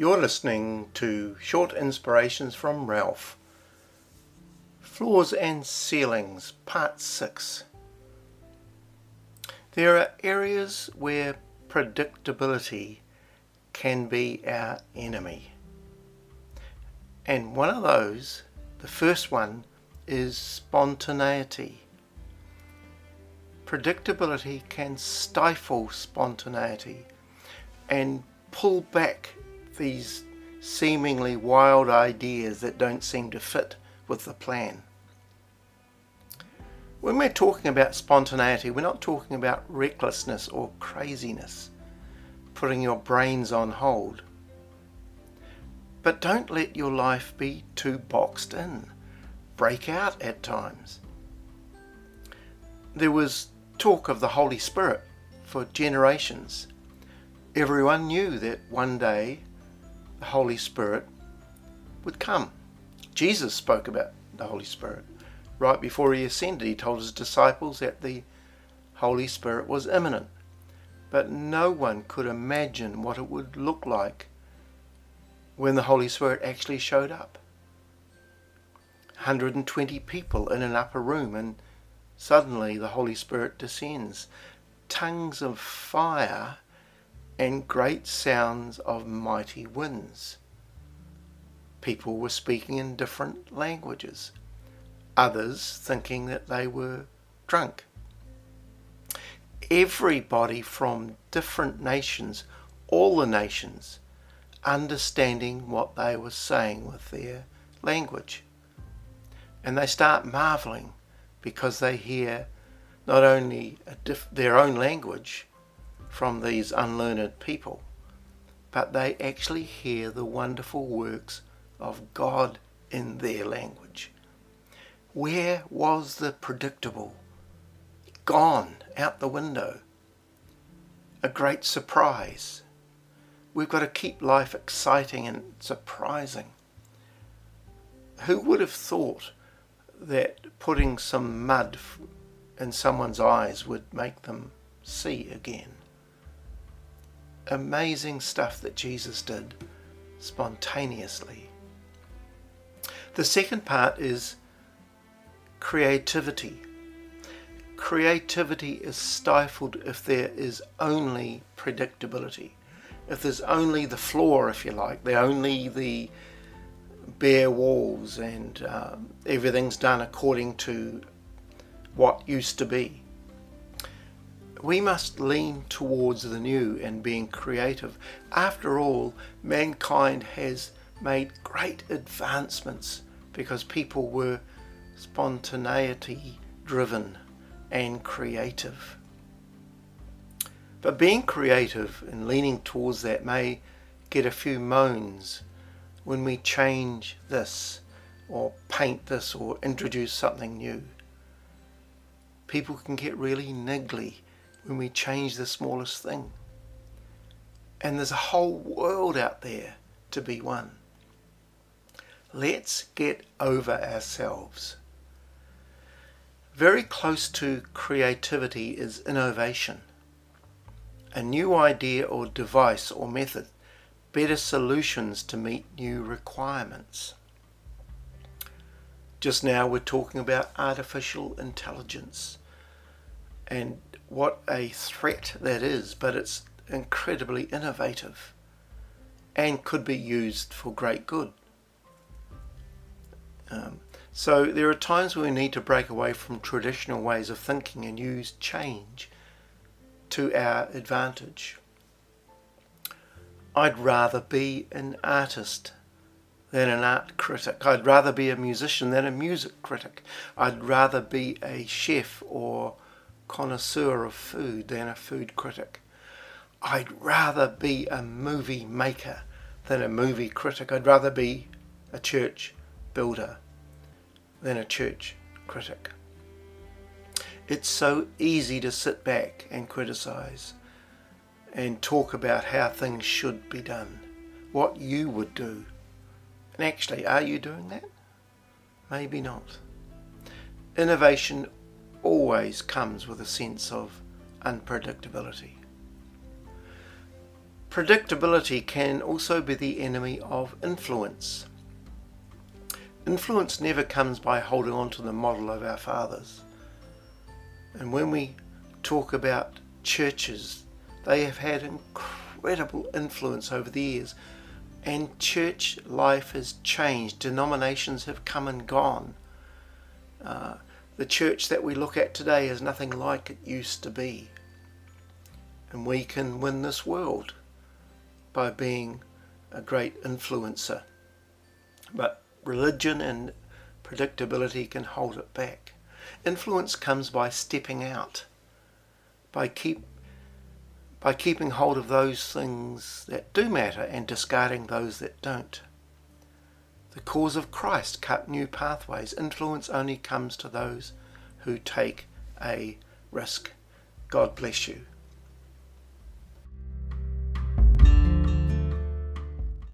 You're listening to Short Inspirations from Ralph. Floors and Ceilings, Part 6. There are areas where predictability can be our enemy. And one of those, the first one, is spontaneity. Predictability can stifle spontaneity and pull back these seemingly wild ideas that don't seem to fit with the plan. When we're talking about spontaneity, we're not talking about recklessness or craziness, putting your brains on hold. But don't let your life be too boxed in. Break out at times. There was talk of the Holy Spirit for generations. Everyone knew that one day the Holy Spirit would come. Jesus spoke about the Holy Spirit. Right before he ascended, he told his disciples that the Holy Spirit was imminent. But no one could imagine what it would look like when the Holy Spirit actually showed up. 120 people in an upper room, and suddenly the Holy Spirit descends. Tongues of fire and great sounds of mighty winds. People were speaking in different languages, others thinking that they were drunk. Everybody from different nations, all the nations, understanding what they were saying with their language. And they start marveling because they hear not only diff- their own language, from these unlearned people, but they actually hear the wonderful works of God in their language. Where was the predictable? Gone out the window. A great surprise. We've got to keep life exciting and surprising. Who would have thought that putting some mud in someone's eyes would make them see again? Amazing stuff that Jesus did spontaneously. The second part is creativity. Creativity is stifled if there is only predictability. If there's only the floor, if you like, the only the bare walls and um, everything's done according to what used to be we must lean towards the new and being creative. After all, mankind has made great advancements because people were spontaneity driven and creative. But being creative and leaning towards that may get a few moans when we change this or paint this or introduce something new. People can get really niggly when we change the smallest thing. And there's a whole world out there to be won. Let's get over ourselves. Very close to creativity is innovation. A new idea or device or method, better solutions to meet new requirements. Just now we're talking about artificial intelligence and what a threat that is, but it's incredibly innovative and could be used for great good. Um, so there are times when we need to break away from traditional ways of thinking and use change to our advantage. I'd rather be an artist than an art critic. I'd rather be a musician than a music critic. I'd rather be a chef or connoisseur of food than a food critic. I'd rather be a movie maker than a movie critic. I'd rather be a church builder than a church critic. It's so easy to sit back and criticize and talk about how things should be done, what you would do. And actually, are you doing that? Maybe not. Innovation always comes with a sense of unpredictability. Predictability can also be the enemy of influence. Influence never comes by holding on to the model of our fathers. And when we talk about churches, they have had incredible influence over the years. And church life has changed. Denominations have come and gone. Uh, the church that we look at today is nothing like it used to be. And we can win this world by being a great influencer. But religion and predictability can hold it back. Influence comes by stepping out, by keep by keeping hold of those things that do matter and discarding those that don't. The cause of Christ cut new pathways. Influence only comes to those who take a risk. God bless you.